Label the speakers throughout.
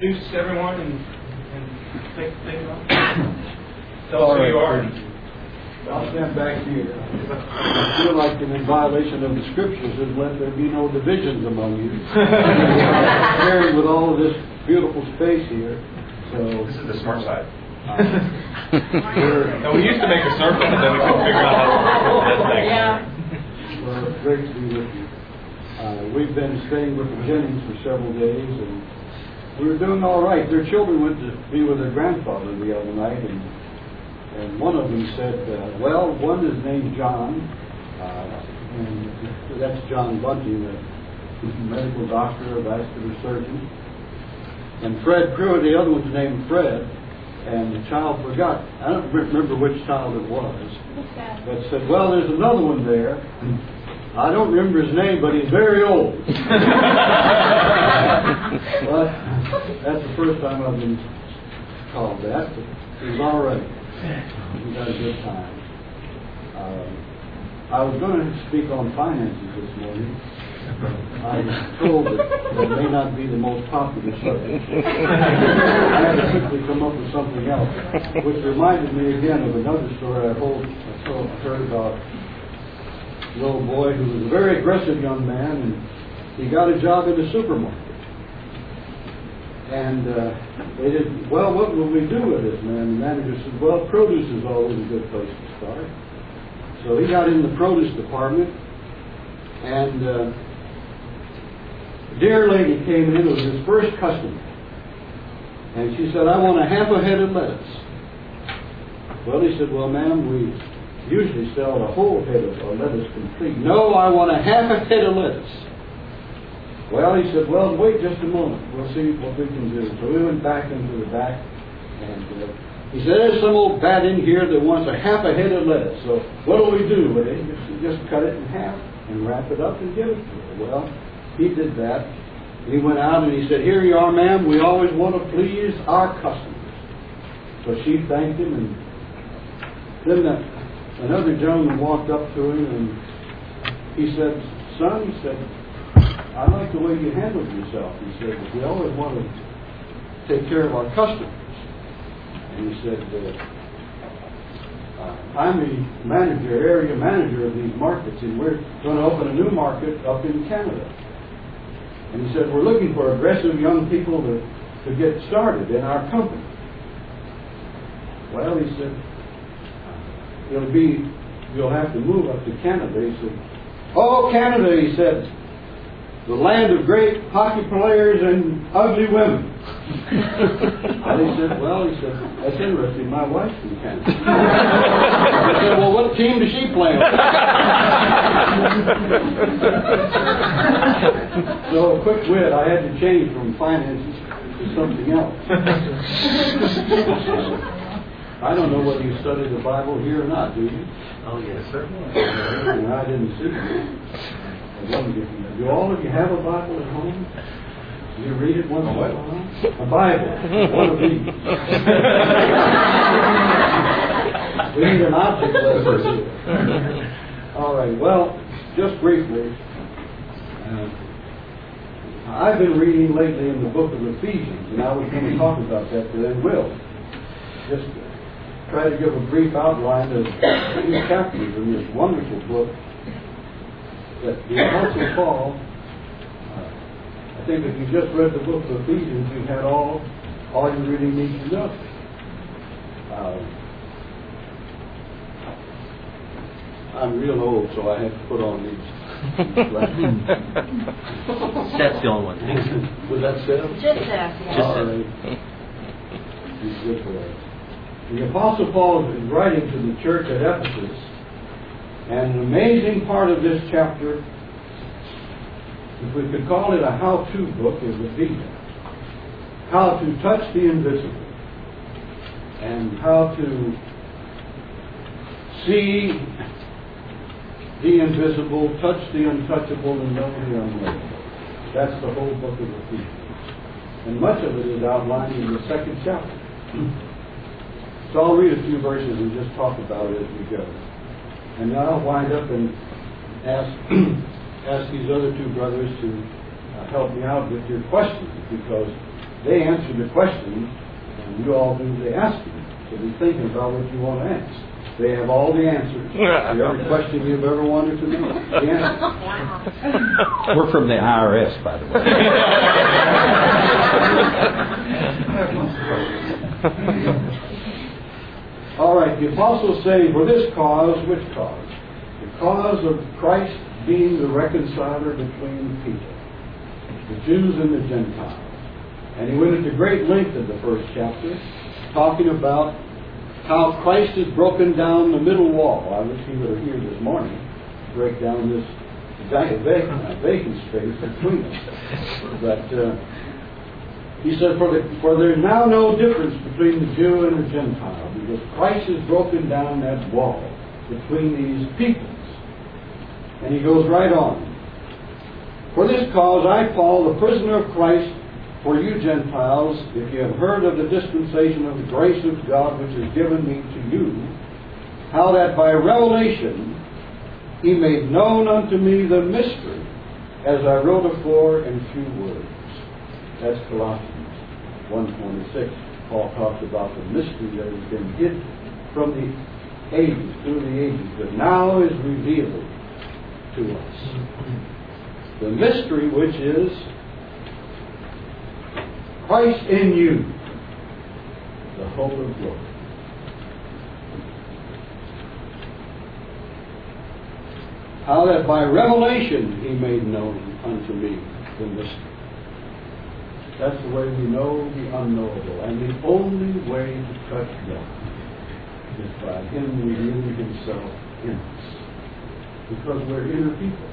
Speaker 1: introduce everyone and, and take things on? Tell us who you are.
Speaker 2: I'll stand back here. I feel like I'm in violation of the scriptures and let there be no divisions among you. Sharing with all of this beautiful space here. So
Speaker 1: This is the smart side.
Speaker 2: we're,
Speaker 1: No, we used to make a circle, and then we couldn't figure out how to circle that thing.
Speaker 2: well, it's great to be with you. Uh, we've been staying with the Jennings for several days and we were doing all right. Their children went to be with their grandfather the other night and and one of them said, uh, well, one is named John, uh, and that's John Bunting, a medical doctor, a vascular surgeon. And Fred Pruitt, the other one's named Fred, and the child forgot. I don't remember which child it was, but said, well, there's another one there. I don't remember his name, but he's very old. but that's the first time I've been called that. But it was all right. We had a good time. Um, I was going to speak on finances this morning. I was told that that may not be the most popular subject. I had to quickly come up with something else, which reminded me again of another story I told, I told, heard about little boy who was a very aggressive young man, and he got a job in the supermarket. And uh, they did, well, what will we do with this, man? The manager said, well, produce is always a good place to start. So he got in the produce department, and uh, a dear lady came in, it was his first customer. And she said, I want a half a head of lettuce. Well, he said, well, ma'am, we usually sell a whole head of lettuce complete. No, I want a half a head of lettuce. Well, he said, well, wait just a moment. We'll see what we can do. So we went back into the back, and uh, he said, there's some old bat in here that wants a half a head of lettuce. So what do we do with it? Just, just cut it in half and wrap it up and give it to her. Well, he did that. He went out and he said, here you are, ma'am. We always want to please our customers. So she thanked him, and then the, another gentleman walked up to him and he said, son, he said, I like the way you handled yourself. He said, we always want to take care of our customers. And he said, uh, I'm the manager, area manager of these markets, and we're going to open a new market up in Canada. And he said, we're looking for aggressive young people to, to get started in our company. Well, he said, it'll be, you'll have to move up to Canada. He said, oh, Canada, he said, the land of great hockey players and ugly women. and he said, well, he said, that's interesting. My wife's from Canada. I said, well, what team does she play on? so, a quick wit, I had to change from finances to something else. I don't know whether you study the Bible here or not, do you?
Speaker 1: Oh, yes, sir.
Speaker 2: I didn't see it. Do all of you have a Bible at home? Do you read it once in a while? A Bible. One of these. we need an object lesson. All right. Well, just briefly, uh, I've been reading lately in the book of Ephesians, and I was going to talk about that today. Will just try to give a brief outline of these chapters in this wonderful book that the Apostle Paul, uh, I think if you just read the book of Ephesians, you've had all, all you really need to know. Uh, I'm real old, so I have to put on these.
Speaker 3: That's the only one.
Speaker 2: Was that said?
Speaker 4: Just that, yeah.
Speaker 2: All right. He's good for that. The Apostle Paul is writing to the church at Ephesus, and an amazing part of this chapter, if we could call it a how-to book, it would be how to touch the invisible and how to see the invisible, touch the untouchable, and know the unknowable. That's the whole book of Ephesians. And much of it is outlined in the second chapter. So I'll read a few verses and just talk about it as we go. And then I'll wind up and ask, ask these other two brothers to uh, help me out with your questions because they answer the questions and you all do the asking. So be thinking about what you want to ask. They have all the answers. Every question you've ever wanted to know. The answer.
Speaker 4: We're from the IRS, by the way.
Speaker 2: All right, the apostles say, for this cause, which cause? The cause of Christ being the reconciler between the people, the Jews and the Gentiles. And he went into great length in the first chapter, talking about how Christ has broken down the middle wall. I wish he were here this morning to break down this giant vacant space between us. But uh, he said, for, the, for there's now no difference between the Jew and the Gentile, because Christ has broken down that wall between these peoples. And he goes right on. For this cause I, Paul, the prisoner of Christ, for you Gentiles, if you have heard of the dispensation of the grace of God which is given me to you, how that by revelation he made known unto me the mystery, as I wrote afore in few words. That's Colossians 1.26. Paul talks about the mystery that has been hid from the ages, through the ages, but now is revealed to us. The mystery which is Christ in you, the hope of glory. How that by revelation he made known unto me the mystery. That's the way we know the unknowable. And the only way to touch God is by him revealing himself in us. Because we're inner people.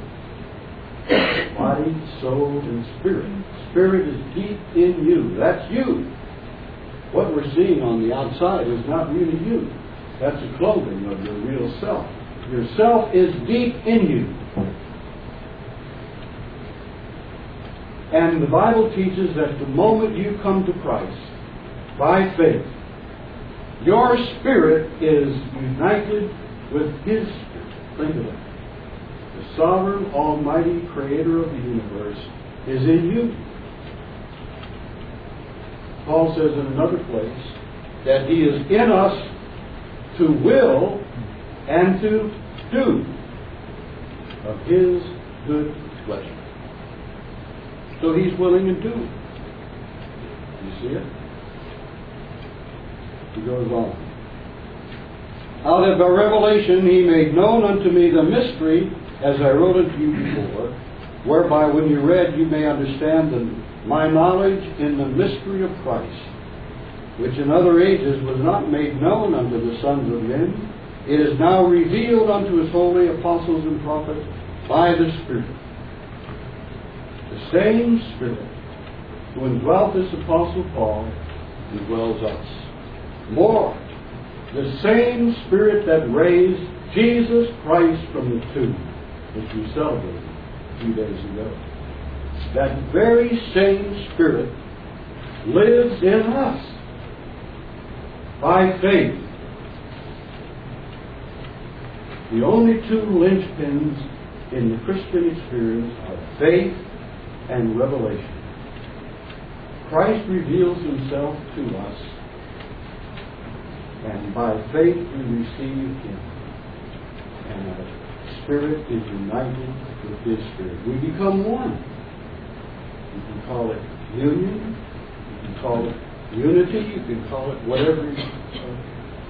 Speaker 2: Body, soul, and spirit. Spirit is deep in you. That's you. What we're seeing on the outside is not really you. That's a clothing of your real self. Your self is deep in you. And the Bible teaches that the moment you come to Christ by faith, your spirit is united with His spirit. Think of it. The sovereign, almighty creator of the universe is in you. Paul says in another place that He is in us to will and to do of His good pleasure. So He's willing and doing. You see it? He goes on. Out of a revelation He made known unto me the mystery, as I wrote unto you before, whereby when you read you may understand the, my knowledge in the mystery of Christ, which in other ages was not made known unto the sons of men. It is now revealed unto his holy apostles and prophets by the Spirit. The same Spirit who indwelt this apostle Paul indwells us. More, the same Spirit that raised Jesus Christ from the tomb, which we celebrated a few days ago. That very same Spirit lives in us by faith. The only two linchpins in the Christian experience are faith and revelation. Christ reveals himself to us, and by faith we receive him. And our spirit is united with his spirit. We become one. You can call it union, you can call it unity, you can call it whatever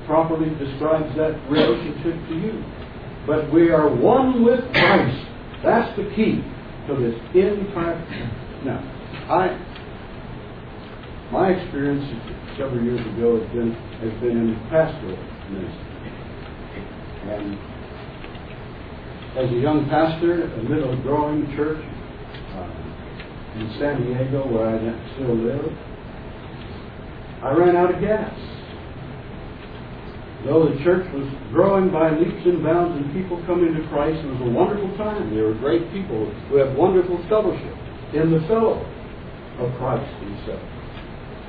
Speaker 2: properly describes that relationship to you. But we are one with Christ. That's the key to this entire. Now, I my experience several years ago has been has been in pastoral ministry, and as a young pastor, a little growing church uh, in San Diego, where I still live, I ran out of gas. Though the church was growing by leaps and bounds and people coming to Christ, it was a wonderful time. They were great people who have wonderful fellowship in the fellow of Christ Himself.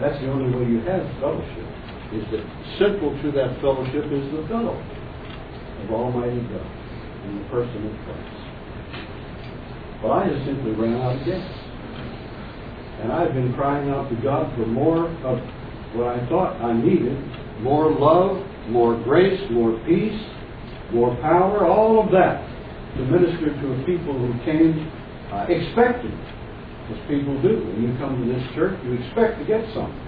Speaker 2: That's the only way you have fellowship. Is that central to that fellowship is the fellow of Almighty God in the person of Christ. But I just simply ran out of gas. And I've been crying out to God for more of what I thought I needed more love, more grace, more peace, more power, all of that to minister to a people who came uh, expecting, as people do. When you come to this church, you expect to get something.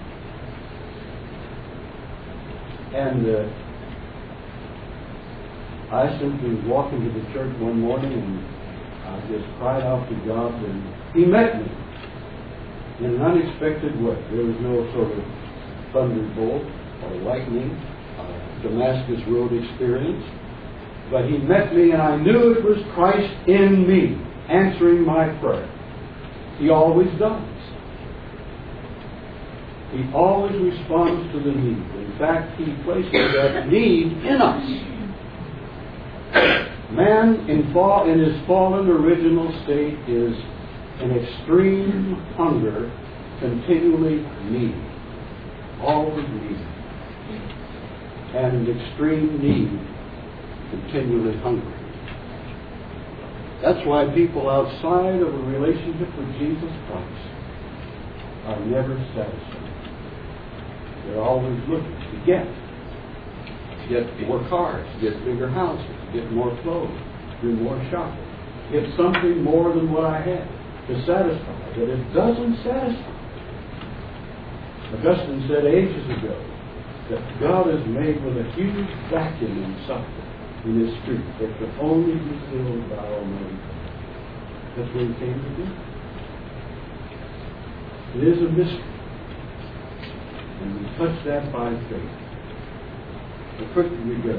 Speaker 2: And uh, I simply walked into the church one morning and I just cried out to God, and He met me in an unexpected way. There was no sort of thunderbolt or lightning, Damascus Road experience. But He met me, and I knew it was Christ in me answering my prayer. He always does. He always responds to the need. In fact, He places that need in us. Man in, fall, in his fallen original state is an extreme hunger, continually needy. Always needy. And an extreme need, continually hungry. That's why people outside of a relationship with Jesus Christ are never satisfied. They're always looking to get. Get more cars, get bigger houses, get more clothes, do more shopping, get something more than what I had to satisfy. But it doesn't satisfy. Augustine said ages ago that God is made with a huge vacuum inside in his street that could only be filled by Almighty God. That's what he came to do. It is a mystery. And we touch that by faith. The quicker we go.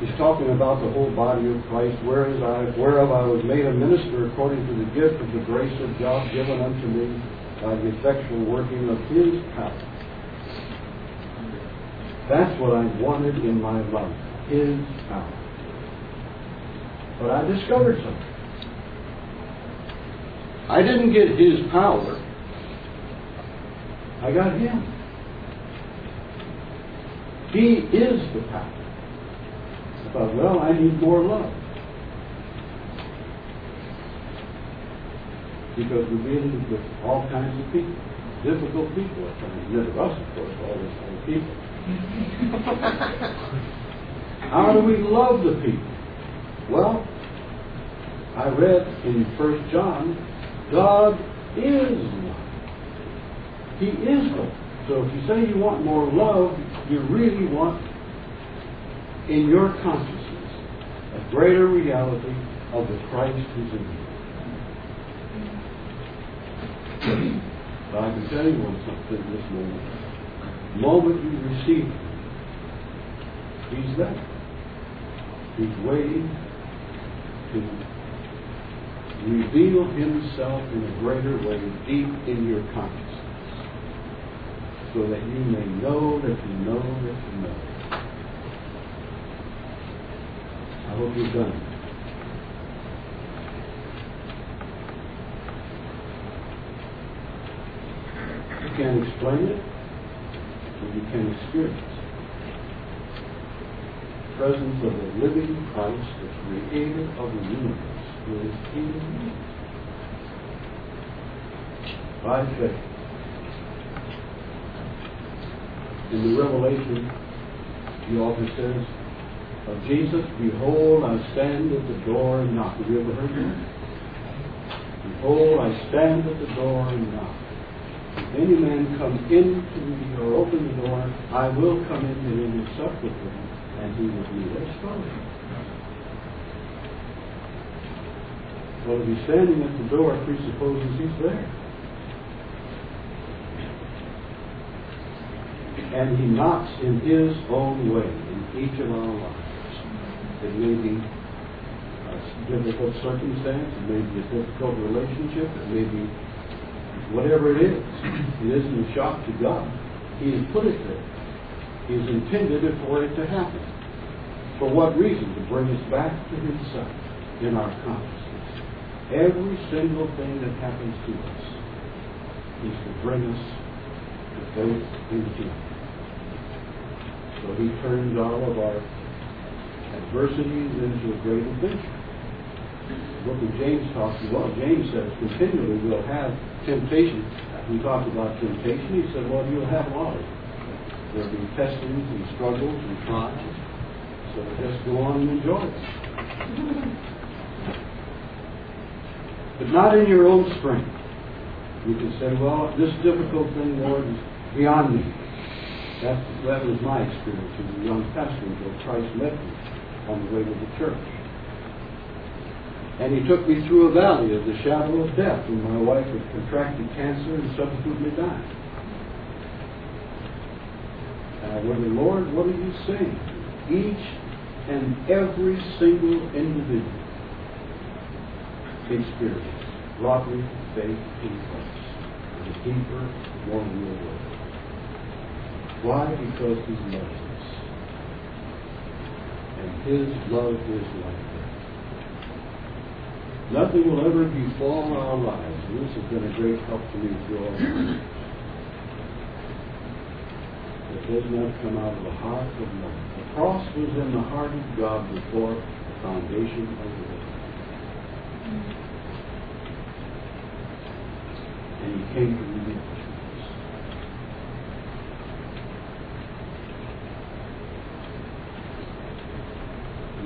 Speaker 2: He's talking about the whole body of Christ, whereas I, whereof I was made a minister according to the gift of the grace of God given unto me by the effectual working of His power. That's what I wanted in my life, His power. But I discovered something. I didn't get His power. I got Him. He is the power. I thought, well, I need more love. Because we're dealing with all kinds of people, difficult people at times. Never us, of course, all those kind of people. How do we love the people? Well, I read in First John, God is love. He is love. So if you say you want more love, you really want in your consciousness a greater reality of the Christ who's in you. But I can tell you one something this moment. The moment you receive Him, He's there. He's waiting to reveal Himself in a greater way deep in your consciousness so that you may know that you know that you know. I hope you've done it. You can't explain it, but you can experience it. The presence of the living Christ, the creator of the universe, is in you. By faith. In the Revelation, the author says, of Jesus, Behold, I stand at the door and knock. Have you ever heard that? Mm-hmm. Behold, I stand at the door and knock. If any man come in to me or open the door, I will come in to him and sup with him, and he will be their father. Well, if he's standing at the door, presupposes he's there. And he knocks in his own way in each of our lives. It may be a difficult circumstance, it may be a difficult relationship, it may be whatever it is. It isn't a shock to God. He has put it there. He has intended it for it to happen. For what reason? To bring us back to Himself in our consciousness. Every single thing that happens to us is to bring us to faith in Him. So He turns all of our adversities into a great adventure. Book of James talks about, James says continually we'll have temptation. We talked about temptation. He said, well, you'll have a lot of it. There'll be testings and struggles and trials. So just go on and enjoy it. But not in your own strength. You can say, well, this difficult thing, Lord, is beyond me. That, that was my experience as a young pastor until Christ met me on the way to the church. And he took me through a valley of the shadow of death when my wife had contracted cancer and subsequently died. And I wondered, Lord, what are you saying? Each and every single individual experience me faith in Christ a deeper, more real way. Why? Because He loves us. And His love is that. Nothing will ever befall our lives. And this has been a great help to me through all years. It does not come out of the heart of man. The cross was in the heart of God before the foundation of the world. And He came to redeem us.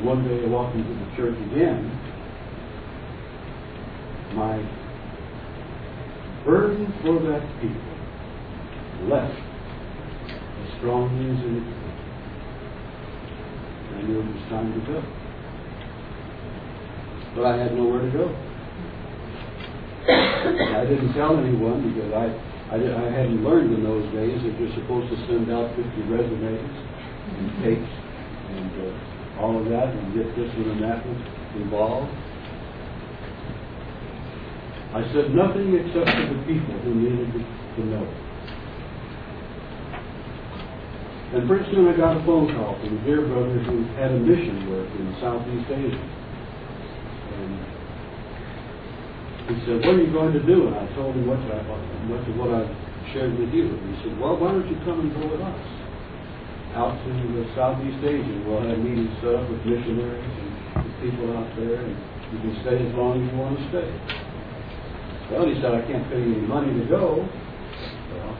Speaker 2: One day I walked into the church again. My burden for that people left as strong as it had I knew it was time to go. But I had nowhere to go. I didn't tell anyone because I, I, I hadn't learned in those days that you're supposed to send out 50 resumes and tapes and uh, all of that and get this one and that one involved. I said nothing except to the people who needed to, know. And pretty soon I got a phone call from a dear brother who had a mission work in Southeast Asia. And he said, what are you going to do? And I told him much, I, much of what I shared with you. And he said, well, why don't you come and go with us? Out to the Southeast Asia. We'll have meetings set up with missionaries and people out there, and you can stay as long as you want to stay. Well, he said, I can't pay you any money to go. Well,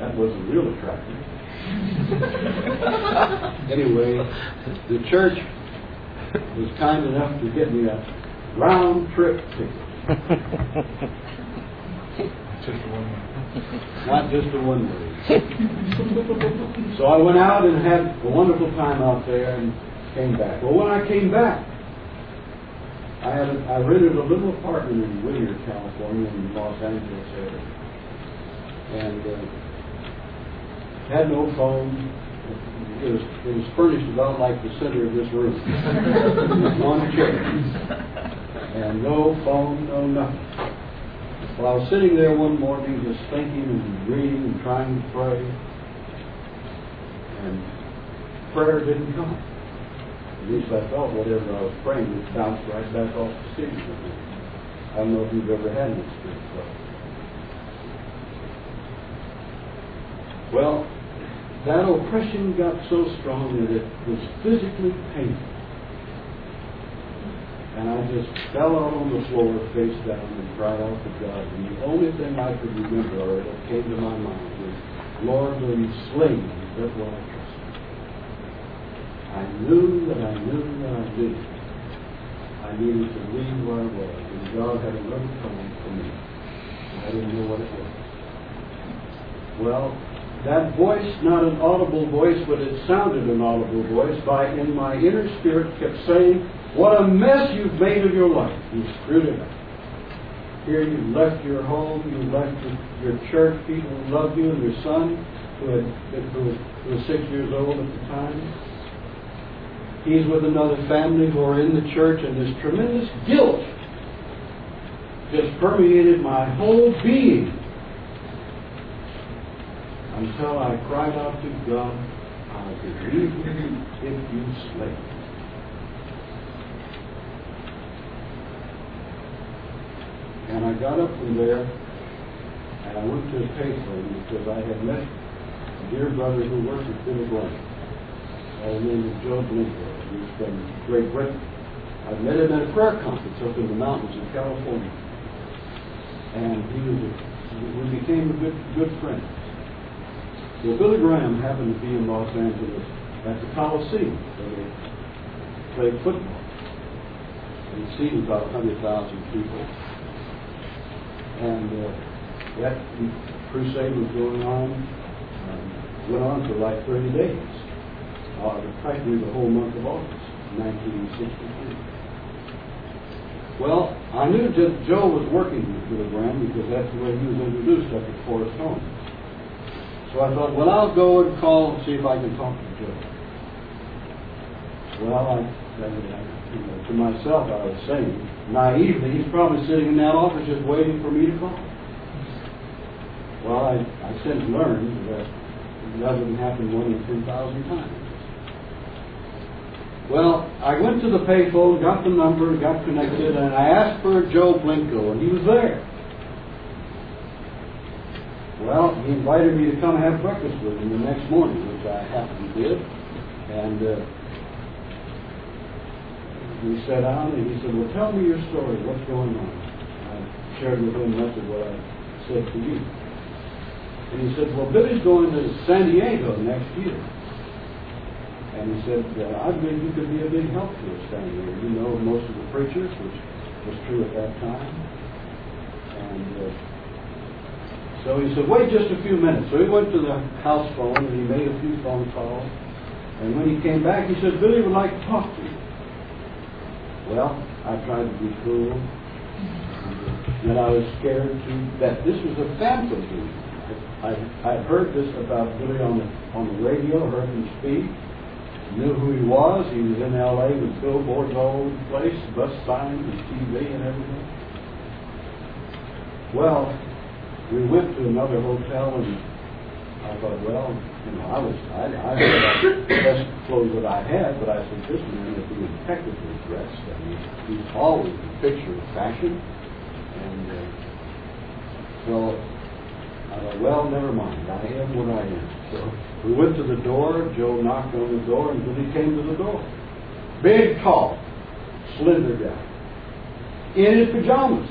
Speaker 2: that wasn't real attractive. anyway, the church was kind enough to get me a round trip ticket.
Speaker 1: Just
Speaker 2: Not just a one way. so I went out and had a wonderful time out there and came back. Well, when I came back, I had a, I rented a little apartment in Whittier, California, in the Los Angeles area, and uh, had no phone. It was it was furnished about like the center of this room, one chair, and no phone, no nothing. Well, I was sitting there one morning just thinking and reading and trying to pray, and prayer didn't come. At least I felt whatever I was praying would bounce right back off the ceiling. I don't know if you've ever had an experience like that. Well, that oppression got so strong that it was physically painful. And I just fell out on the floor, face down, and cried out to God. And the only thing I could remember, or that came to my mind, was, Lord, will you slay me, that will I trust. I knew that I knew that I knew I needed to leave where I was, and God had another plan for me. And I didn't know what it was. Well, that voice, not an audible voice, but it sounded an audible voice, by in my inner spirit kept saying, What a mess you've made of your life. You screwed it up. Here you left your home, you left your, your church, people who loved you, and your son, who, had, who was six years old at the time. He's with another family who are in the church, and this tremendous guilt just permeated my whole being until I cried out to God, I believe you if you slay me. And I got up from there and I went to a payphone because I had met a dear brother who worked at Billy Blank. His name is Joe Blinco. He's from Great Britain. I met him at a prayer conference up in the mountains in California. And he was a, we became a good, good friends. Well, Billy Graham happened to be in Los Angeles at the Coliseum where they played football. And it seated about 100,000 people. And uh, that crusade was going on, um, went on for like 30 days, Uh, practically the whole month of August, 1963. Well, I knew that Joe was working with Billy Graham because that's the way he was introduced up at Forest Home. So I thought, well, I'll go and call and see if I can talk to Joe. Well, I, you know, to myself, I was saying, naively, he's probably sitting in that office just waiting for me to call. Well, I, I since learned that that doesn't happen one in 10,000 times. Well, I went to the payphone, got the number, got connected, and I asked for Joe Blinco, and he was there. Well, he invited me to come have breakfast with him the next morning, which I happened to did. And uh, we sat down, and he said, Well, tell me your story. What's going on? I shared with him much of what I said to you. And he said, Well, Billy's going to San Diego next year. And he said, I believe you could be a big help to us down there. You know most of the preachers, which was true at that time. And uh, so he said, wait just a few minutes. So he went to the house phone and he made a few phone calls. And when he came back, he said, Billy would like to talk to you. Well, I tried to be cool. And I was scared to death. This was a phantom. I, I heard this about Billy on the, on the radio, heard him speak knew who he was. He was in L.A. with billboards all over the place, bus signs and TV and everything. Well, we went to another hotel and I thought, well, you know, I was, I, I had the best clothes that I had, but I said, this man is impeccably dressed. I mean, he's always the picture of fashion. And uh, so I thought, well, never mind. I am what I am. So we went to the door. Joe knocked on the door, and Billy came to the door. Big, tall, slender guy. In his pajamas.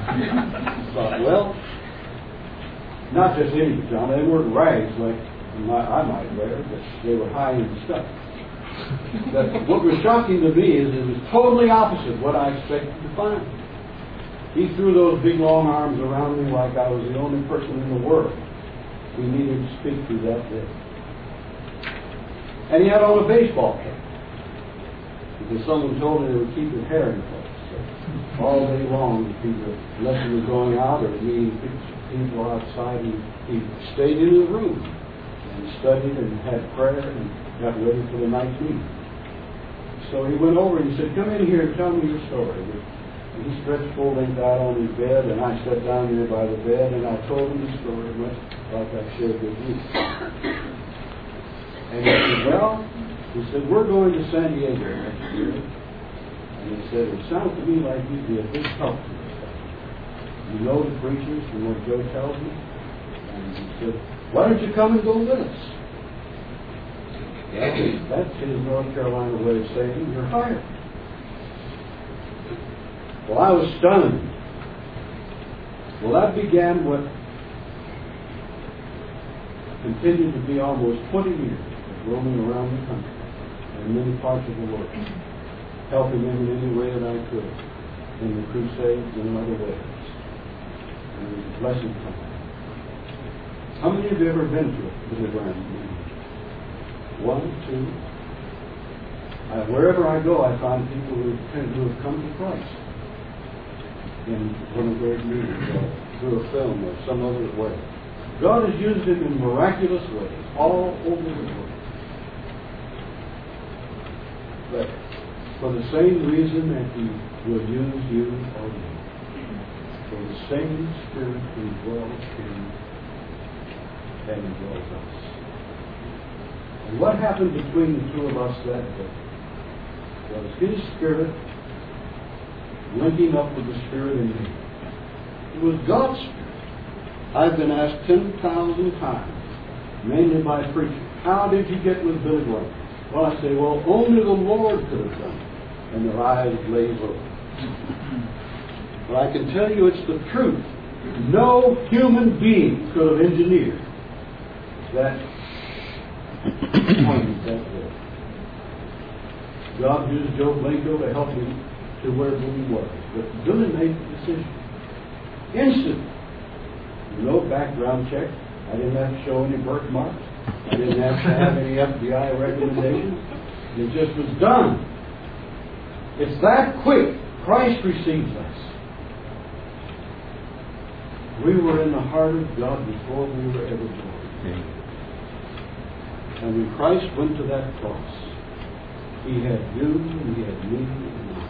Speaker 2: Thought, well, not just any pajamas. They weren't rags like I might wear, but they were high-end stuff. But what was shocking to me is it was totally opposite what I expected to find. He threw those big long arms around me like I was the only person in the world he needed to speak to that day. And he had on a baseball cap. Because someone told him it would keep his hair in place. So all day long, people, unless he was going out or meeting people outside, he, he stayed in the room and studied and had prayer and got ready for the night's meeting. So he went over and he said, Come in here and tell me your story. He stretched full length out on his bed, and I sat down there by the bed, and I told him the story much like I shared with you. And he said, Well, he said, We're going to San Diego next year. And he said, It sounds to me like you'd be a big help to us. You know the preachers from what Joe tells me? And he said, Why don't you come and go with us? That's his North Carolina way of saying, You're hired. Well, I was stunned. Well, that began what continued to be almost 20 years of roaming around the country and many parts of the world, helping them in any way that I could in the crusades and in other ways. And a blessing to me. How many of you ever been to a Billy Graham? One, two. I, wherever I go, I find people who tend to have come to Christ in one of those meetings or uh, through a film or some other way. God has used him in miraculous ways all over the world. But for the same reason that he will use you or me. For the same Spirit who dwells in and dwells us. And what happened between the two of us that day was his Spirit linking up with the Spirit in me. It was God's Spirit. I've been asked 10,000 times, mainly by preachers, how did you get with Billy Graham? Well, I say, well, only the Lord could have done it. and their eyes glaze over. But I can tell you it's the truth. No human being could have engineered that point that. God used Joe Blinco to help him to where he was. But Billy made the decision. Instant. No background check. I didn't have to show any birthmarks. I didn't have to have any FBI recommendations. It just was done. It's that quick. Christ receives us. We were in the heart of God before we were ever born. And when Christ went to that cross, He had you and He had me and I.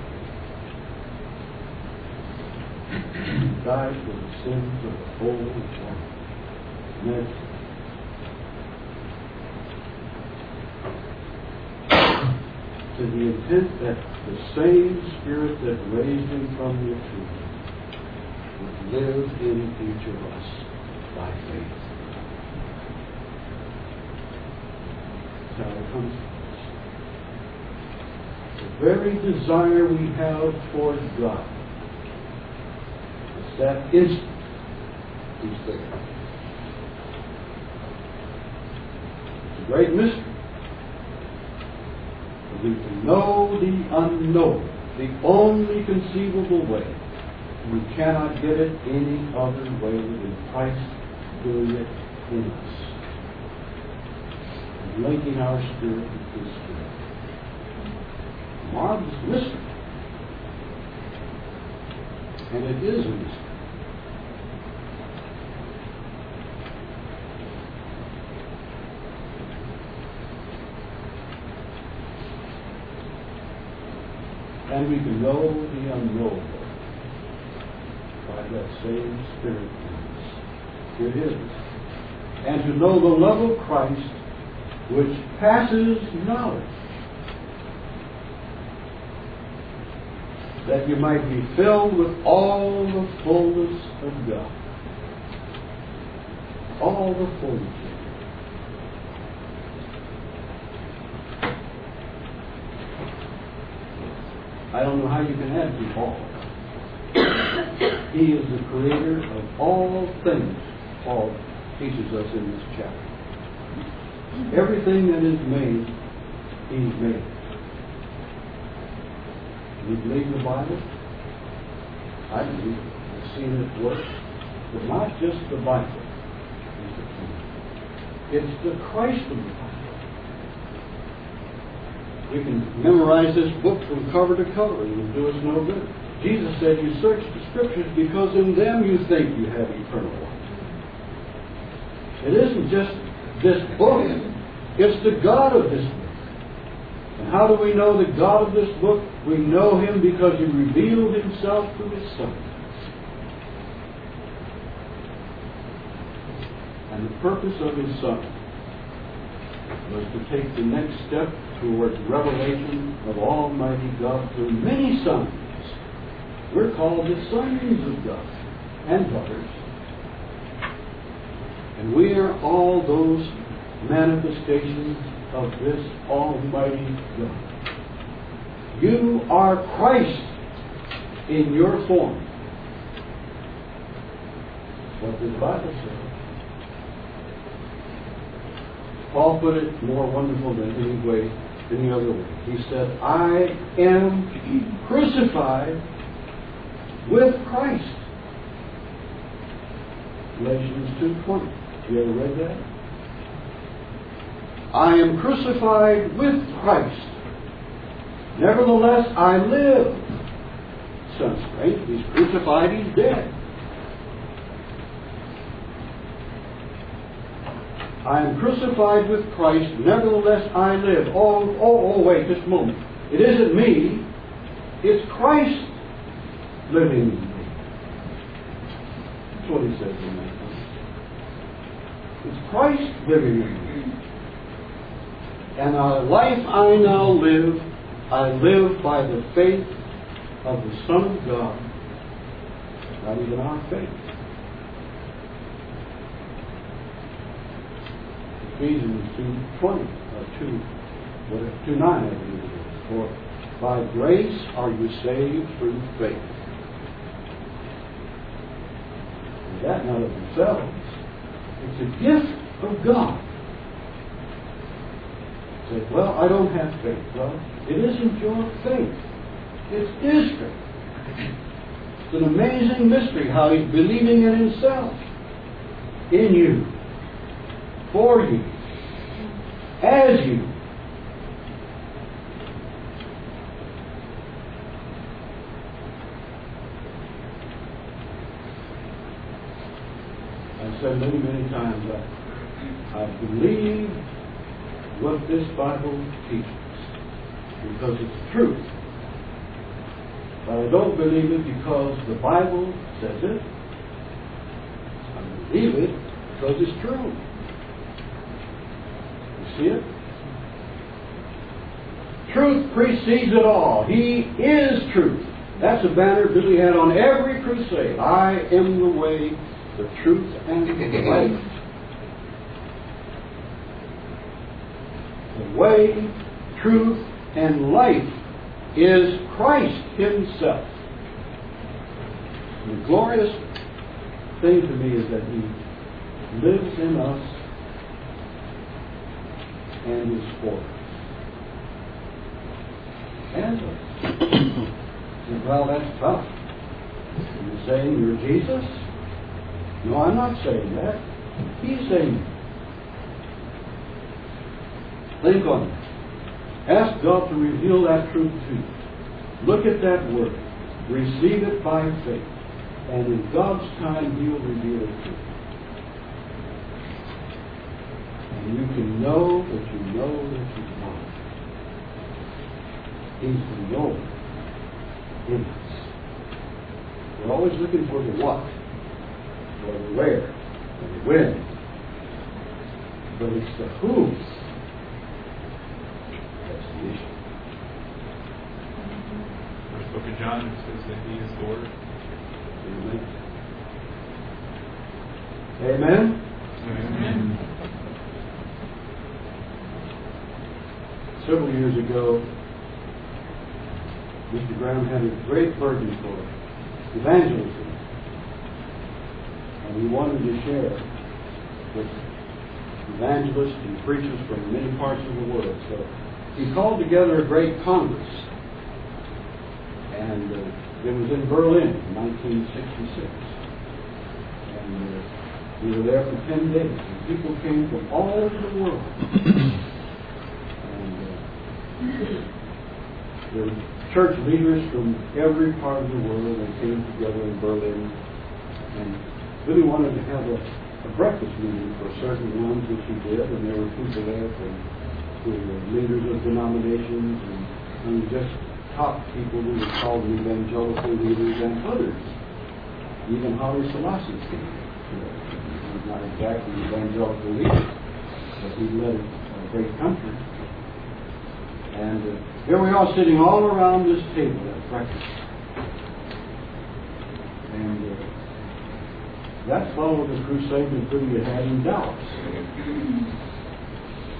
Speaker 2: Died for the sins of the whole world. That's to the intent that the same Spirit that raised him from the tomb would live in each of us by faith. That's it comes to. The very desire we have toward God that instant He's there. It's a great mystery we can know the unknown, the only conceivable way. We cannot get it any other way than Christ doing it in us. And linking our spirit with His spirit. Marvelous mystery. And it is a mystery. And we can know the unknowable by that same Spirit. It is. And to know the love of Christ which passes knowledge. That you might be filled with all the fullness of God. All the fullness I don't know how you can have all. he is the creator of all things, Paul teaches us in this chapter. Everything that is made, he's made. You believe the Bible? I believe it. I've seen it work. But not just the Bible It's the Christ of the Bible. We can memorize this book from cover to cover and it'll do us no good. Jesus said, You search the scriptures because in them you think you have eternal life. It isn't just this book, it's the God of this book. And how do we know the God of this book? We know him because he revealed himself to his Son. And the purpose of his Son was to take the next step towards revelation of Almighty God through many sons. We're called the sons of God and daughters. And we are all those manifestations of this Almighty God. You are Christ in your form. What does the Bible say? Paul put it more wonderful than any way any other way. He said, I am crucified with Christ. Galatians 2.20. You ever read that? I am crucified with Christ. Nevertheless, I live. Sounds strange. He's crucified, he's dead. I am crucified with Christ, nevertheless I live. Oh, oh, oh, wait, just a moment. It isn't me, it's Christ living in me. That's what he says in that. It's Christ living in me. And the life I now live, I live by the faith of the Son of God, not even our faith. Ephesians 2.20, or 2, 2.9, I believe it is. For By grace are you saved through faith. And that not of themselves. It's a gift of God. Say, well, I don't have faith. Well, it isn't your faith. It's His faith. It's an amazing mystery how He's believing in Himself. In you. For you. As you. I've said many, many times that I believe what this Bible teaches because it's truth. But I don't believe it because the Bible says it. I believe it because it's true. See it? Truth precedes it all. He is truth. That's a banner Billy had on every crusade. I am the way, the truth, and the life. The way, truth, and life is Christ Himself. The glorious thing to me is that He lives in us and is for us. And us. And, well, that's tough. Are you saying you're Jesus? No, I'm not saying that. He's saying it. Think on it. Ask God to reveal that truth to you. Look at that word. Receive it by faith. And in God's time, He'll reveal it to you. And you can know that you know that you know. He's the knower in us. We're always looking for the what, or the where, or the when. But it's the who that's the issue.
Speaker 5: First book of John says that he is Lord.
Speaker 2: Amen. Amen. Several years ago, Mr. Graham had a great burden for evangelism. And he wanted to share with evangelists and preachers from many parts of the world. So he called together a great congress. And uh, it was in Berlin in 1966. And uh, we were there for 10 days. And people came from all over the world. there were church leaders from every part of the world. They came together in Berlin. And really wanted to have a, a breakfast meeting for certain ones, which he did. And there were people there from who were leaders of denominations and, and just top people who were called evangelical leaders and others. Even Haile Selassie came. He's not exactly an evangelical leader, but he led a great country. And uh, here we are sitting all around this table at breakfast. And uh, that followed the crusade that Billy had in Dallas.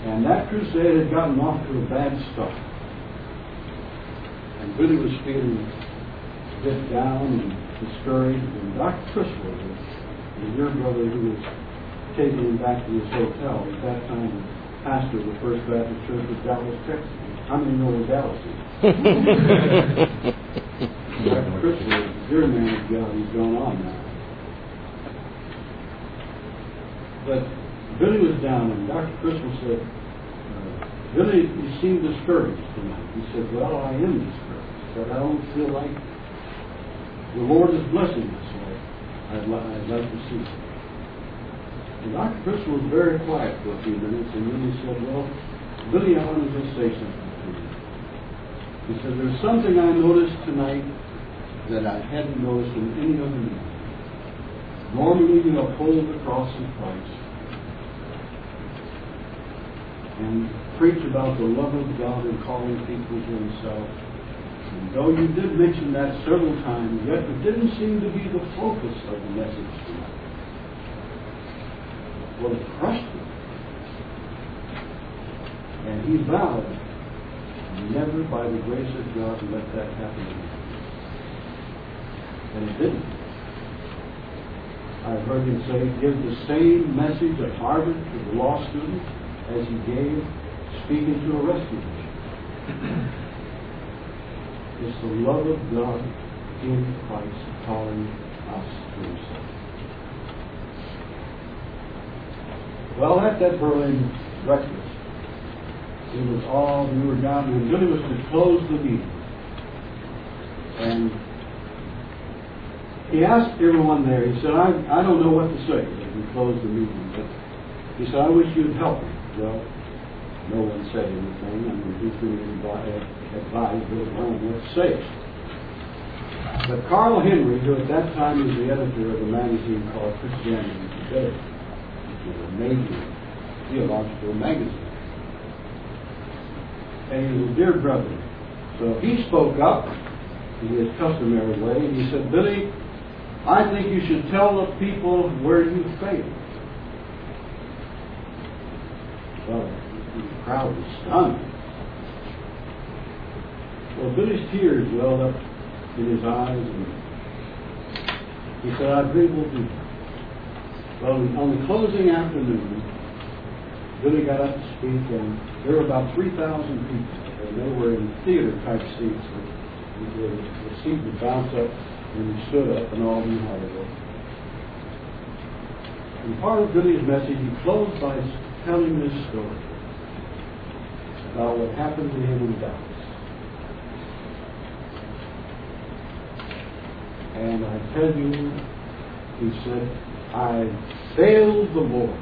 Speaker 2: And that crusade had gotten off to a bad start. And Billy was feeling a bit down and discouraged. And Dr. Criswell, the dear brother who was taking him back to his hotel, at that time pastor of the First Baptist Church of Dallas, Texas. How many know where Dallas is? Dr. The dear man of God, he's gone on now. But Billy was down, and Dr. Criswell said, uh, Billy, you seem discouraged tonight. He said, Well, I am discouraged. He said, I don't feel like the Lord is blessing us I'd, li- I'd like to see. And Dr. Chris was very quiet for a few minutes, and then he said, Well, Billy, I want to just say something to you. He said, There's something I noticed tonight that I hadn't noticed in any other meeting. Normally, you uphold the cross of Christ and preach about the love of God and calling people to Himself. And though you did mention that several times, yet it didn't seem to be the focus of the message tonight. Well, it crushed. And he vowed, never, by the grace of God, let that happen again. And it didn't. I've heard him say, give the same message at Harvard to the law student as he gave speaking to a rescue mission. It's the love of God in Christ calling us to himself. Well, at that Berlin breakfast, it was all, we were down, and Billy was to close the meeting. And he asked everyone there, he said, I, I don't know what to say as we close the meeting, but he said, I wish you'd help me. Well, no one said anything. I mean, who's going advise, Billy Graham what to say? But Carl Henry, who at that time was the editor of a magazine called Christianity Today, a major theological magazine, and he was a dear brother. So he spoke up in his customary way, and he said, Billy, I think you should tell the people where you failed. Well, the crowd was stunned. Well, Billy's tears welled up in his eyes, and he said, I agree we'll do. Well, on the closing afternoon, Billy got up to speak, and there were about 3,000 people, and they were in theater-type seats. The, the seat would bounce up and he stood up and all knew how to go. And part of Billy's message, he closed by telling this story about what happened to him in Dallas. And I tell you, he said, I failed the Lord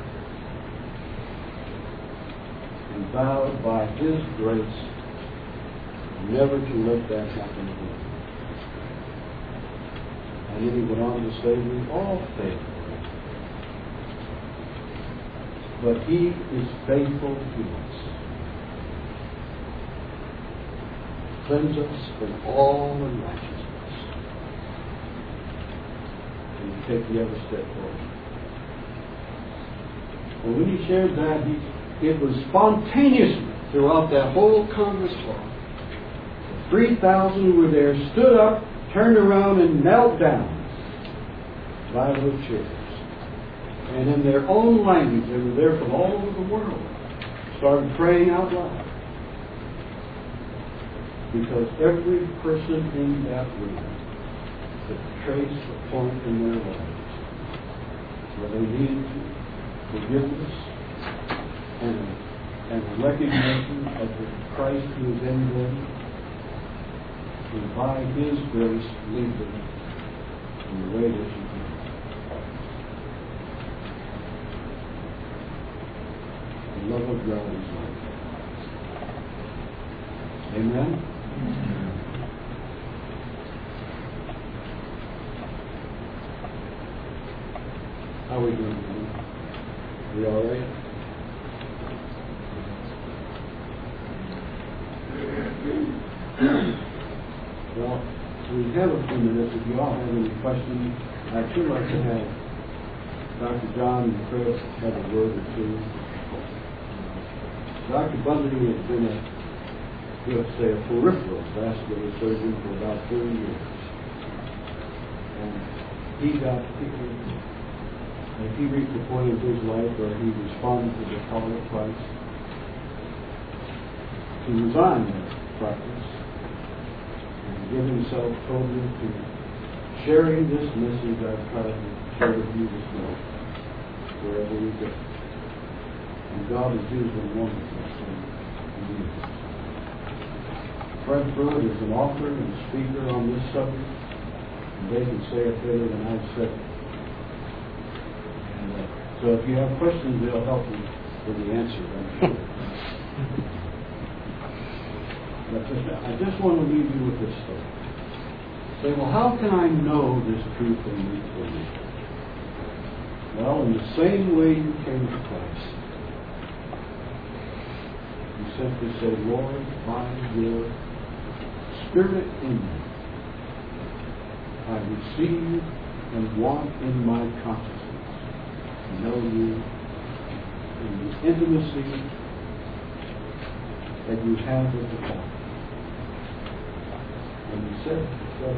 Speaker 2: and vowed by His grace never to let that happen again. And then he went on to say, we all fail. But He is faithful to us. Cleanse us from all unrighteousness. And take the other step forward. And when he shared that, he, it was spontaneously throughout that whole Congress hall. 3,000 who were there stood up, turned around, and knelt down by those chairs. And in their own language, they were there from all over the world, started praying out loud. Because every person in that room could trace a point in their lives where they need forgiveness and and recognition of the Christ who is in them and by His grace lead them in the way that should go. The love of God is like that. Amen? How are we doing? man? We all right? Well, we have a few minutes. If you all have any questions, I'd sure like to have Dr. John and Chris have a word or two. Uh, Dr. Bundy has been a, let's say, a peripheral vascular surgeon for about 30 years. And he got, and he reached a point in his life where he responded to the call of Christ to resign that practice and give himself totally to sharing this message I've tried to share with you this morning, wherever we go. And God has used him wonderfully in you. Fred Pruitt is an author and speaker on this subject, and they can say it better than I've said it. So if you have questions, they'll help you with the answer, sure. But just, I just want to leave you with this thought. Say, well, how can I know this truth and for me? Well, in the same way you came to Christ, you simply say, Lord, by your Spirit in me, I receive and want in my to know you in the intimacy that you have with the Father. And he said, to so,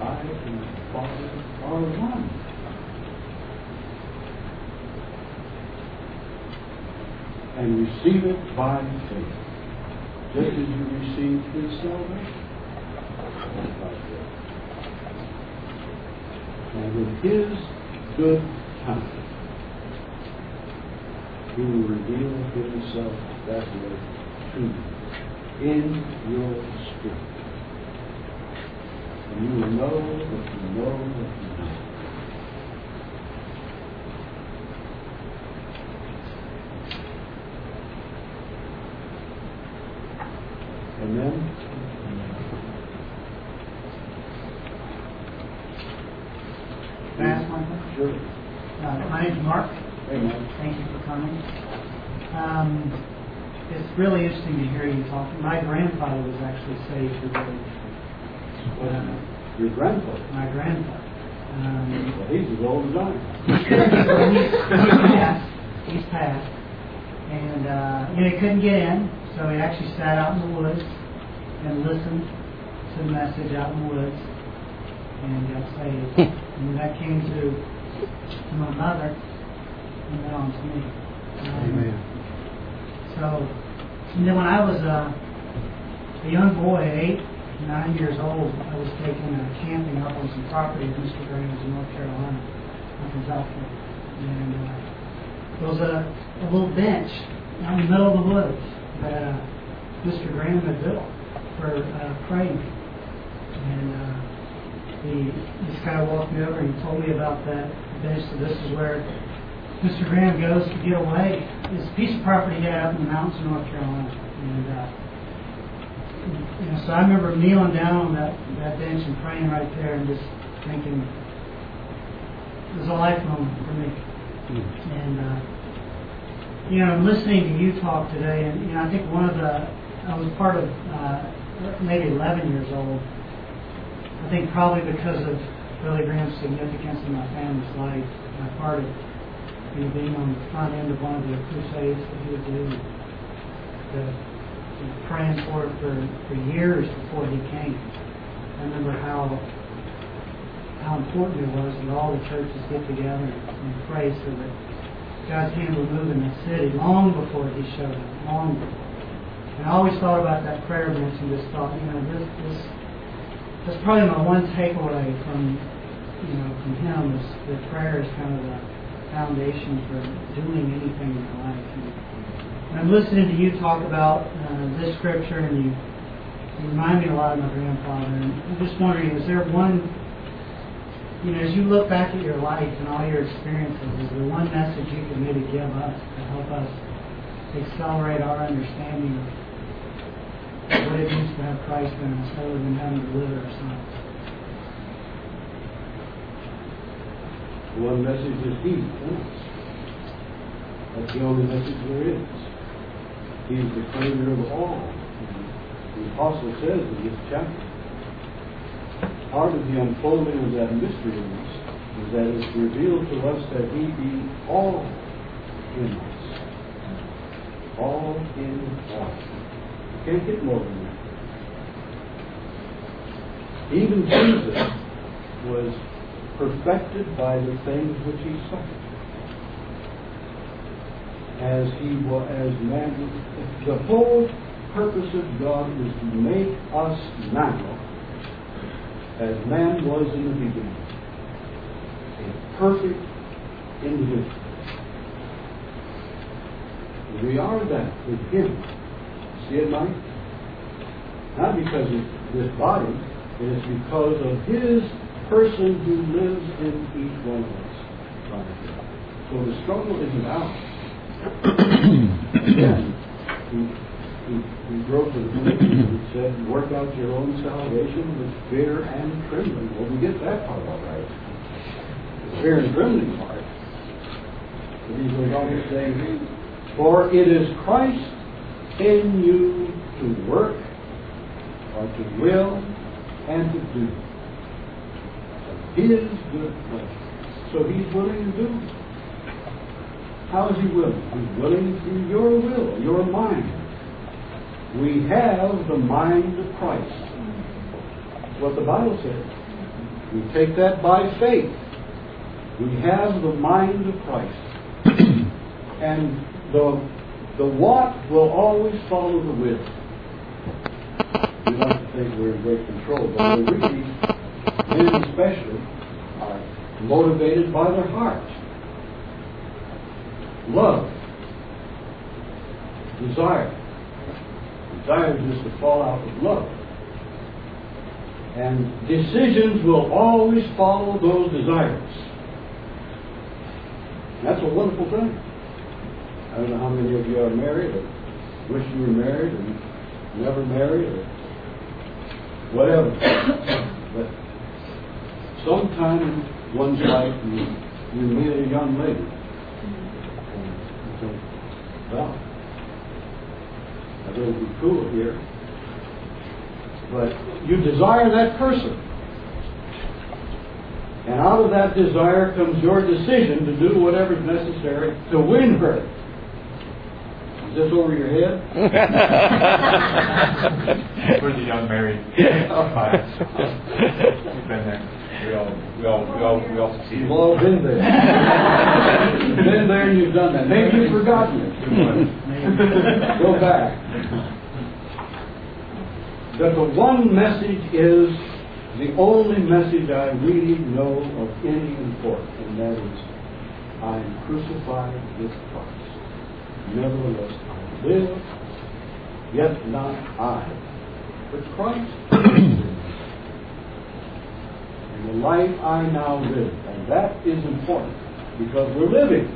Speaker 2: I and the Father are one. And receive it by faith. Just as you received his salvation. And with his good he will reveal himself that way to you in your spirit. And you will know that you know that you know. Amen.
Speaker 6: Can I ask one question?
Speaker 2: Sure.
Speaker 6: My Mark.
Speaker 2: Amen.
Speaker 6: Thank you for coming. Um, It's really interesting to hear you talk. My grandfather was actually saved through the, uh,
Speaker 2: Your grandfather.
Speaker 6: my grandfather. Um,
Speaker 2: Well, he's as old as I am.
Speaker 6: he's he's passed, he's passed. And, uh, you know, he couldn't get in, so he actually sat out in the woods and listened to the message out in the woods and got saved. And when that came to, to my mother, and then on to me. Um, So, and then when I was uh, a young boy, eight, nine years old, I was taken uh, camping up on some property of Mr. Graham's in North Carolina, up in. And uh, there was a, a little bench out in the middle of the woods that uh, Mr. Graham had built for uh, praying. And uh, he, this guy walked me over and he told me about that So this is where Mr. Graham goes to get away. It's a piece of property he had up in the mountains of North Carolina. And, uh, you know, so I remember kneeling down on that, that bench and praying right there and just thinking, it was a life moment for me. And, uh, you know, I'm listening to you talk today, and, you know, I think one of the, I was part of, uh, maybe 11 years old. I think probably because of Billy Graham's significance in my family's life, my part of you know, being on the front end of one of the crusades that he would do, the, you know, praying for it for, for years before he came. I remember how how important it was that all the churches get together and pray so that God's hand would move in the city long before he showed up, long before. And I always thought about that prayer bench just thought, you know, this, this that's probably my one takeaway from you know from him is that prayer is kind of the foundation for doing anything in life. And, and I'm listening to you talk about uh, this scripture, and you, you remind me a lot of my grandfather. And I'm just wondering, is there one, you know, as you look back at your life and all your experiences, is there one message you can maybe give us to help us accelerate our understanding of what it means to have Christ in us, rather than having to live ourselves?
Speaker 2: One message is He. That's the only message there is. He is the creator of all. The apostle says in this chapter, part of the unfolding of that mystery in us is that it's revealed to us that He be all in us. All in all. Can't get more than that. Even Jesus was perfected by the things which he suffered. As he was, as man, the whole purpose of God is to make us now as man was in the beginning, a perfect individual. We are that with him. See it, Mike? Not because of this body, it is because of his person who lives in each one of us. So the struggle isn't ours. Again, he, he, he wrote the and said, work out your own salvation with fear and trembling. Well, we get that part all right. The fear and trembling part. But he goes on to say, for it is Christ in you to work or to will and to do his good pleasure. So he's willing to do. How is he willing? He's willing through your will, your mind. We have the mind of Christ. what the Bible says. We take that by faith. We have the mind of Christ. and the, the what will always follow the will. We like to think we're in great control, but the really, men especially, are motivated by their hearts. Love. Desire. Desire is the fallout of love. And decisions will always follow those desires. That's a wonderful thing. I don't know how many of you are married or wish you were married or never married or whatever. but sometime in one's life you, you meet a young lady. And well, I will be cool here. But you desire that person. And out of that desire comes your decision to do whatever is necessary to win her. Is this over your head?
Speaker 5: We're the young married class. We've been there. We all, we all, we all, we all succeeded.
Speaker 2: You've all been there. you've been there and you've done that. Maybe you've forgotten it. Go back. That the one message is the only message I really know of any importance, and that is, I am crucified with Christ. Nevertheless, I live, yet not I, but Christ. and the life I now live, and that is important because we're living.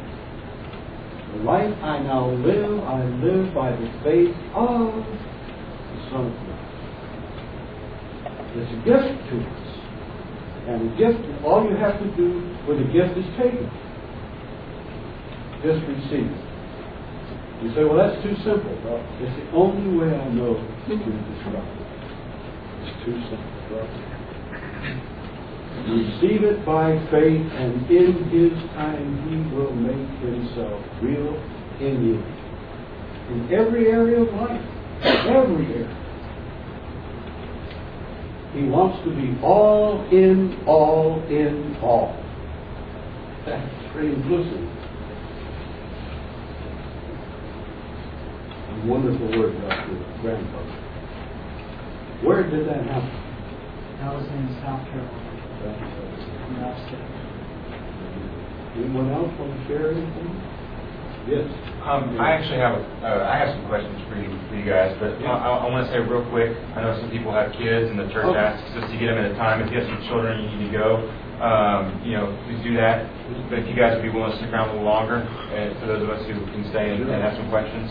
Speaker 2: The life I now live, I live by the faith of the Son of God. It's a gift to us. And a gift, all you have to do when the gift is taken, just receive it. You say, well, that's too simple. Well, it's the only way I know to describe it. It's too simple. Receive it by faith, and in His time He will make Himself real in you. In every area of life. Every area. He wants to be all in, all in, all. That's pretty inclusive. A wonderful word, Dr. Grandfather. Where did that happen?
Speaker 6: That was in South Carolina. in the upstate.
Speaker 2: Anyone else want to share anything? Yes.
Speaker 7: Um, I actually have, uh, I have some questions for you, for you guys, but I, I want to say real quick, I know some people have kids and the church
Speaker 2: Okay.
Speaker 7: asks us to get them at a time. If you have some children, you need to go. Um, you know, please do that. But if you guys would be willing to stick around a little longer, and for those of us who can stay and, and have some questions.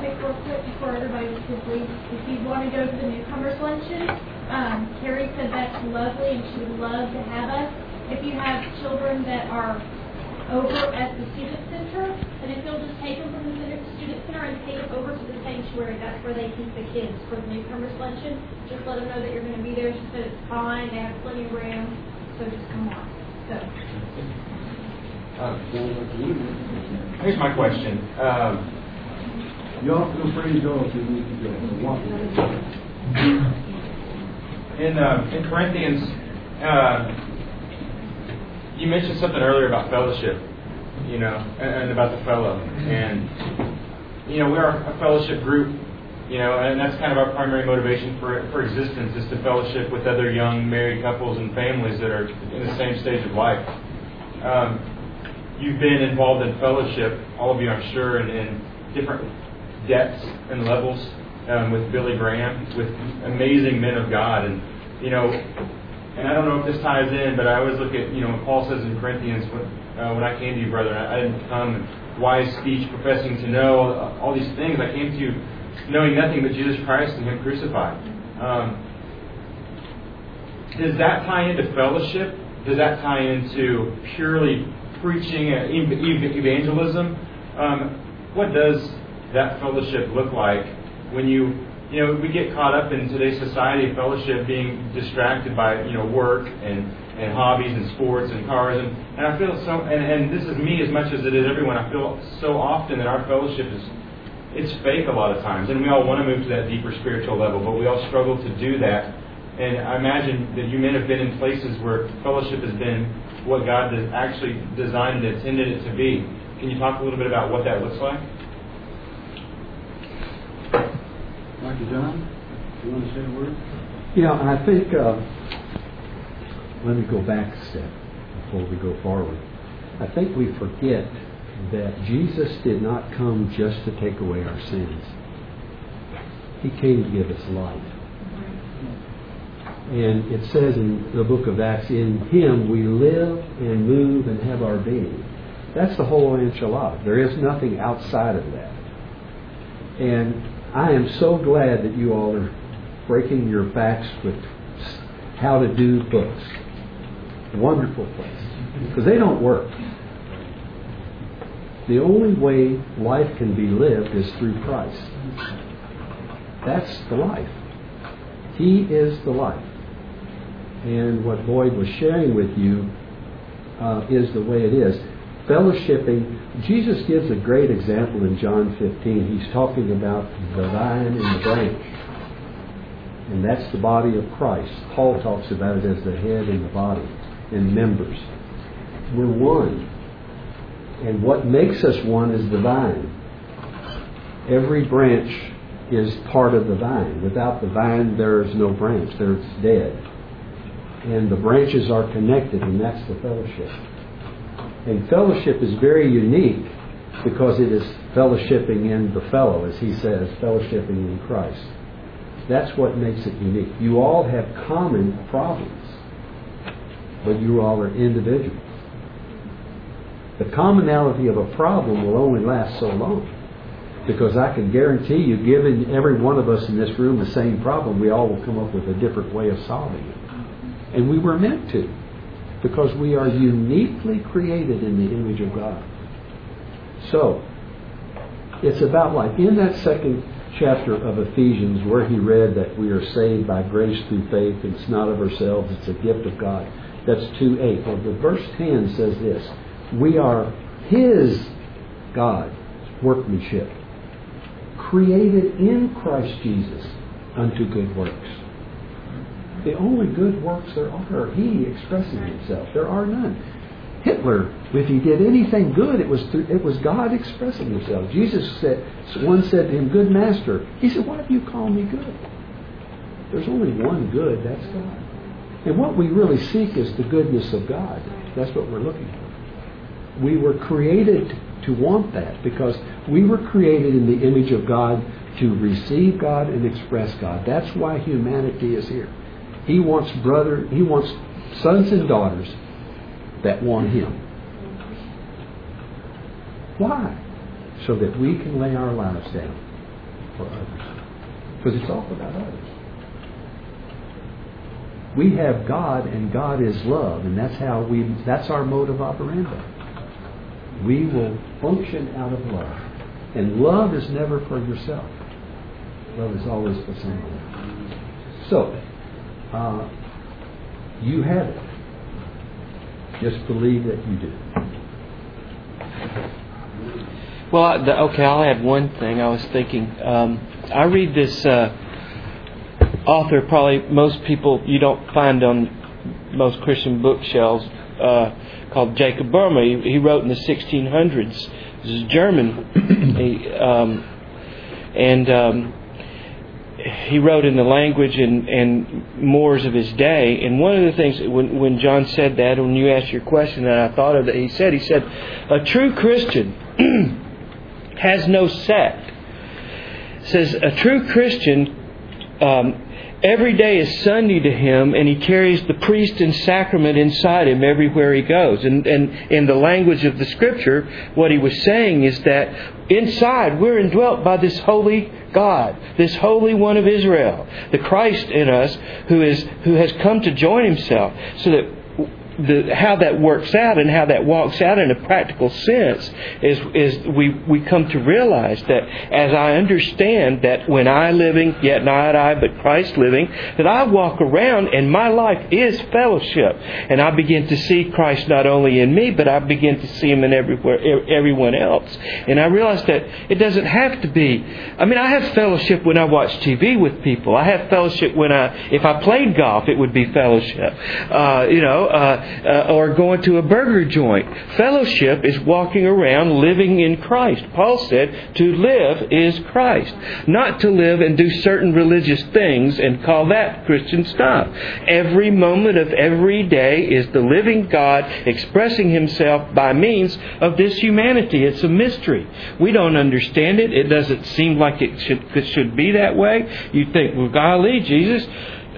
Speaker 8: Make real quick before everybody can leave? If you want to go to the newcomers luncheon, um, Carrie said that's lovely and she would love to have us. If you have children that are over at the student center, then if you'll just take them from the student center and take them over to the sanctuary, that's where they keep the kids for the newcomers luncheon. Just let them know that you're going to be there. She said it's fine, they have plenty of room, so just come on. So.
Speaker 7: Um, here's my question. Um,
Speaker 2: Y'all feel free to go if you need to go.
Speaker 7: in, uh, in Corinthians, uh, you mentioned something earlier about fellowship, you know, and, and about the fellow. And, you know, we're a fellowship group, you know, and that's kind of our primary motivation for, for existence is to fellowship with other young married couples and families that are in the same stage of life. Um, you've been involved in fellowship, all of you, I'm sure, in, in different depths and levels um, with Billy Graham, with amazing men of God, and you know, and I don't know if this ties in, but I always look at you know Paul says in Corinthians when, uh, when I came to you, brother, I, didn't come wise speech, professing to know all these things. I came to you knowing nothing but Jesus Christ and Him crucified. Um, does that tie into fellowship? Does that tie into purely preaching, uh, ev- ev- evangelism? Um, what does that fellowship look like when you, you know, we get caught up in today's society fellowship being distracted by, you know, work and, and hobbies and sports and cars and, and I feel so and, and this is me as much as it is everyone, I feel so often that our fellowship is it's fake a lot of times and we all want to move to that deeper spiritual level, but we all struggle to do that And I imagine that you men have been in places where fellowship has been what God has actually designed and intended it to be. Can you talk a little bit about what that looks like?
Speaker 2: John, you want to say a word?
Speaker 4: Yeah, I think, uh, let me go back a step before we go forward. I think we forget that Jesus did not come just to take away our sins. He came to give us life. And it says in the book of Acts, in Him we live and move and have our being. That's the whole enchilada. There is nothing outside of that. And I am so glad that you all are breaking your backs with how to do books. Wonderful place. Because they don't work. The only way life can be lived is through Christ. That's the life. He is the life. And what Boyd was sharing with you uh, is the way it is. Fellowshipping, Jesus gives a great example in John 15. He's talking about the vine and the branch. And that's the body of Christ. Paul talks about it as the head and the body and members. We're one. And what makes us one is the vine. Every branch is part of the vine. Without the vine, there is no branch. There it's dead. And the branches are connected, and that's the fellowship. And fellowship is very unique because it is fellowshipping in the fellow, as he says, fellowshipping in Christ. That's what makes it unique. You all have common problems, but you all are individuals. The commonality of a problem will only last so long. Because I can guarantee you, given every one of us in this room the same problem, we all will come up with a different way of solving it. And we were meant to, because we are uniquely created in the image of God. So, it's about life. In that second chapter of Ephesians, where he read that we are saved by grace through faith, it's not of ourselves, it's a gift of God. That's 2 8. Well, the verse 10 says this We are his God, workmanship, created in Christ Jesus unto good works. The only good works there are are He expressing Himself. There are none. Hitler, if he did anything good, it was through, it was God expressing Himself. Jesus said, one said to him, "Good Master." He said, "Why do you call me good?" There's only one good. That's God. And what we really seek is the goodness of God. That's what we're looking for. We were created to want that because we were created in the image of God to receive God and express God. That's why humanity is here. He wants brother, he wants sons and daughters that want him. Why? So that we can lay our lives down for others. Because it's all about others. We have God and God is love, and that's how we that's our mode of operandi. We will function out of love. And love is never for yourself. Love is always for someone. So, uh, you have it. Just believe that you do.
Speaker 3: Well, the- okay, I'll add one thing. I was thinking, um, I read this uh, author, probably most people you don't find on most Christian bookshelves, uh, called Jacob Boehme. He, he wrote in the 1600s. This is German. he, um, and um, he wrote in the language and, and mores of his day. And one of the things, when, when John said that, when you asked your question, and I thought of that, he said, he said, a true Christian has no sect. Says a true Christian, um, every day is Sunday to him, and he carries the priest and sacrament inside him everywhere he goes. And, and in the language of the Scripture, what he was saying is that inside we're indwelt by this holy God, this Holy One of Israel, the Christ in us, who is who has come to join Himself, so that the how that works out and how that walks out in a practical sense is is we we come to realize that as I understand that when I living yet not I but Christ living that I walk around and my life is fellowship. And I begin to see Christ not only in me but I begin to see him in everywhere everyone else. And I realize that it doesn't have to be. I mean I have fellowship when I watch TV with people. I have fellowship when I if I played golf it would be fellowship. Uh, you know uh, uh, or going to a burger joint. Fellowship is walking around living in Christ. Paul said to live is Christ, not to live and do certain religious things and call that Christian stuff. Every moment of every day is the living God expressing himself by means of this humanity. It's a mystery. We don't understand it. It doesn't seem like it should, it should be that way. You think, well, golly, Jesus,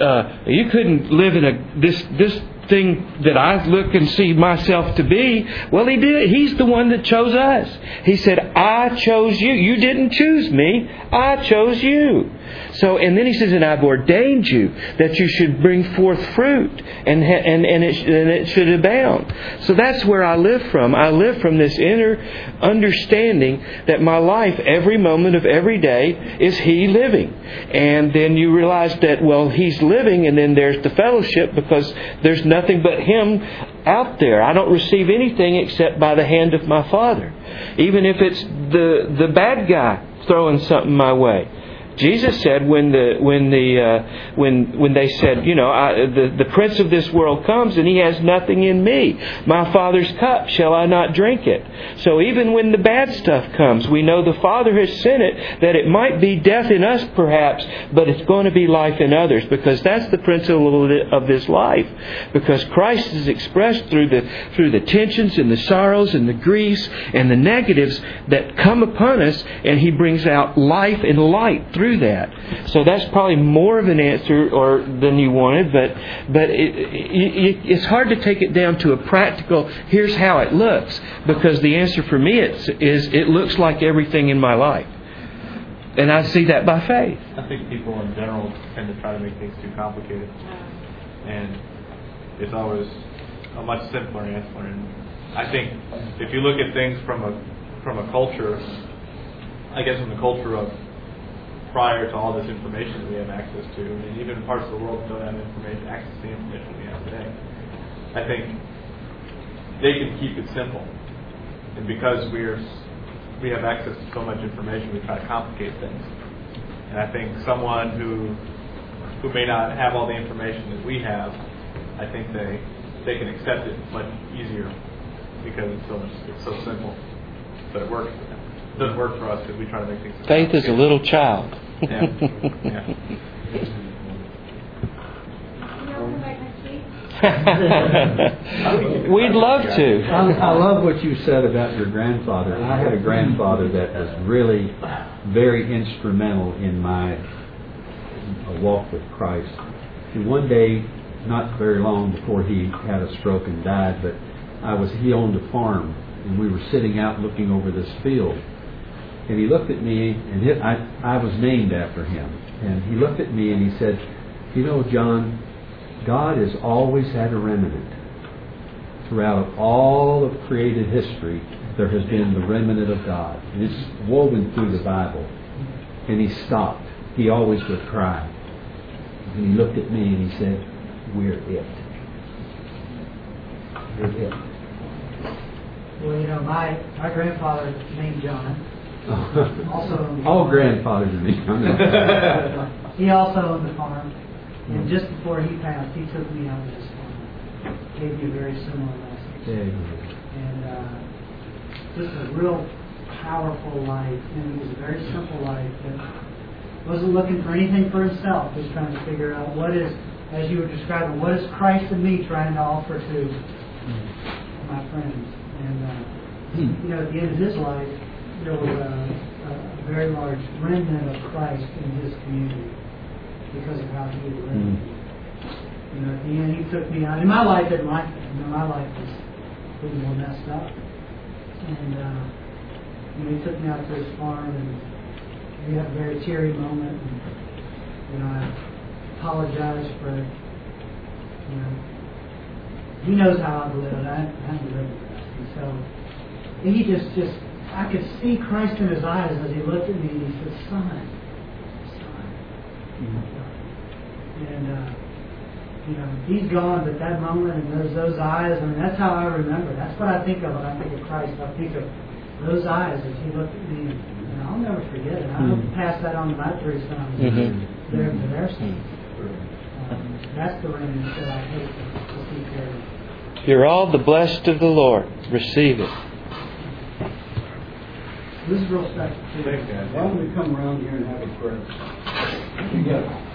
Speaker 3: uh, you couldn't live in a this this thing that I look and see myself to be. Well, He did. He's the one that chose us. He said, I chose you. You didn't choose me. I chose you. So, and then he says, and I've ordained you that you should bring forth fruit and, and, and, it, and it should abound. So that's where I live from. I live from this inner understanding that my life, every moment of every day, is He living. And then you realize that, well, He's living, and then there's the fellowship because there's nothing but Him out there. I don't receive anything except by the hand of my Father. Even if it's the, the bad guy throwing something my way. Jesus said when the when the uh, when when they said, you know, I, the the prince of this world comes and he has nothing in me. My father's cup shall I not drink it? So even when the bad stuff comes, we know the Father has sent it that it might be death in us perhaps, but it's going to be life in others because that's the principle of this life. Because Christ is expressed through the through the tensions and the sorrows and the griefs and the negatives that come upon us, and He brings out life and light through through that. So that's probably more of an answer or than you wanted, but but it, it, it's hard to take it down to a practical. Here's how it looks, because the answer for me is, is it looks like everything in my life, and I see that by faith.
Speaker 5: I think people in general tend to try to make things too complicated, and it's always a much simpler answer. And I think if you look at things from a from a culture, I guess in the culture of prior to all this information that we have access to, and even parts of the world that don't have information, access to the information we have today. I think they can keep it simple, and because we're we have access to so much information, we try to complicate things. And I think someone who who may not have all the information that we have, I think they they can accept it much easier because it's so it's so simple. But it works. It doesn't work for us because we try to make things.
Speaker 3: Faith is a little child.
Speaker 5: Yeah. yeah.
Speaker 3: We'd love to.
Speaker 4: I, I love what you said about your grandfather. I had a grandfather that was really very instrumental in my walk with Christ. And one day, not very long before he had a stroke and died, but I was he owned a farm, and we were sitting out looking over this field and he looked at me, and hit, I, I was named after him. And he looked at me and he said, You know, John, God has always had a remnant. Throughout all of created history, there has been the remnant of God. And it's woven through the Bible. And he stopped. He always would cry. And he looked at me and he said, We're it. We're it.
Speaker 6: Well, you know, my, my grandfather named John also
Speaker 4: all grandfathers are me.
Speaker 6: he also owned the farm, and just before he passed, he took me out of his farm, gave me a very similar message,
Speaker 4: yeah.
Speaker 6: and uh, just a real powerful life. And it was a very simple life that wasn't looking for anything for himself, just trying to figure out what is, as you were describing, what is Christ in me trying to offer to my friends. And uh, hmm. you know, at the end of his life there was a, a, very large remnant of Christ in his community because of how he lived. Mm. You know, at the end, he took me out. And my life didn't like that. You know, my life was a little more messed up. And, uh, you know, he took me out to his farm, and we had a very teary moment. And, you know, I apologized for, you know, he knows how I've lived. I haven't lived with us. And so he just, just, I could see Christ in his eyes as he looked at me and he said, son, son. And, uh, you know, he's gone, but that moment and those, those eyes, I mean, that's how I remember. That's what I think of when I think of Christ. I think of those eyes as he looked at me. And I'll never forget it. I hope to pass that on to my three sons.
Speaker 3: Mhm.
Speaker 6: There for their sons. Um, that's the remnant that I hope to see carried.
Speaker 3: You're all the blessed of the Lord. Receive it.
Speaker 6: This is real special. too.
Speaker 5: Thanks, guys.
Speaker 2: Why don't we come around here and have a prayer? Together.